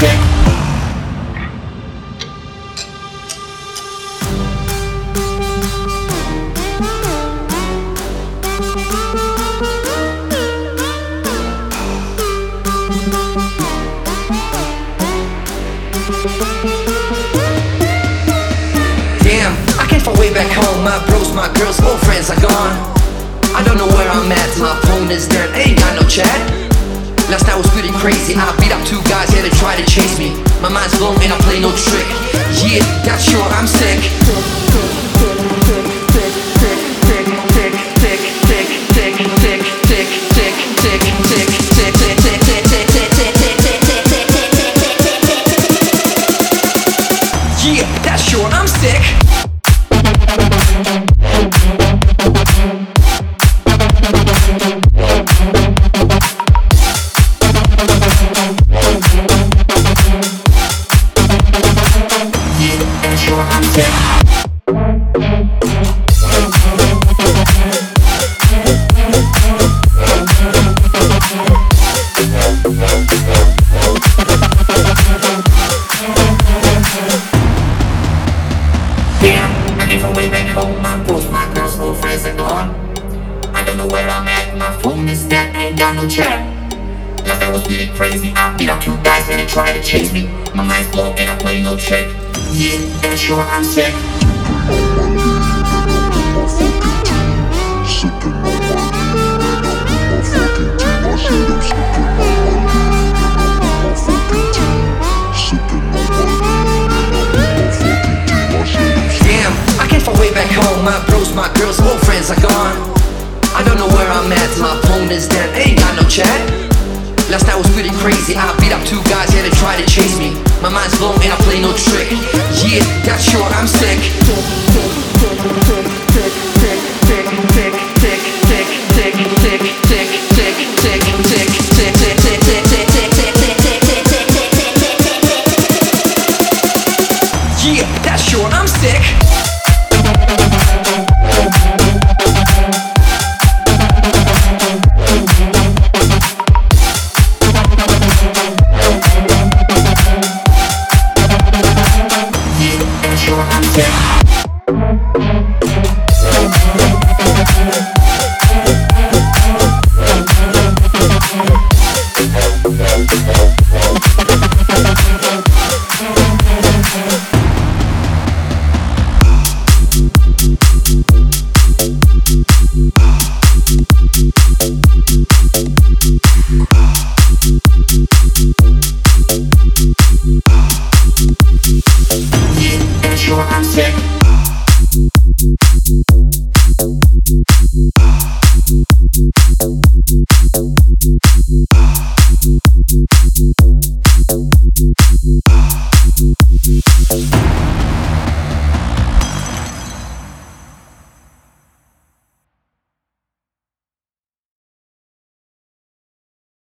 sick. Damn, I came from way back home. My bros, my girls, old friends are gone. I don't know where I'm at. My phone is dead. Ain't got no chat. Last night was pretty crazy. I beat up two guys here to try to chase me. My mind's blown and I play no trick. Yeah, that's sure I'm sick. No chat. Last night was really crazy. I beat up two guys and they tried to chase me. My mind's blown and I play no trick. Yeah, and sure I'm sick. Damn, I came from way back home. My bros, my girls, old friends are gone. I don't know where I'm at. My Ain't got no chat. Last night was pretty crazy. I beat up two guys here to try to chase me. My mind's blown and I play no trick. Yeah, that's sure I'm sick. Thank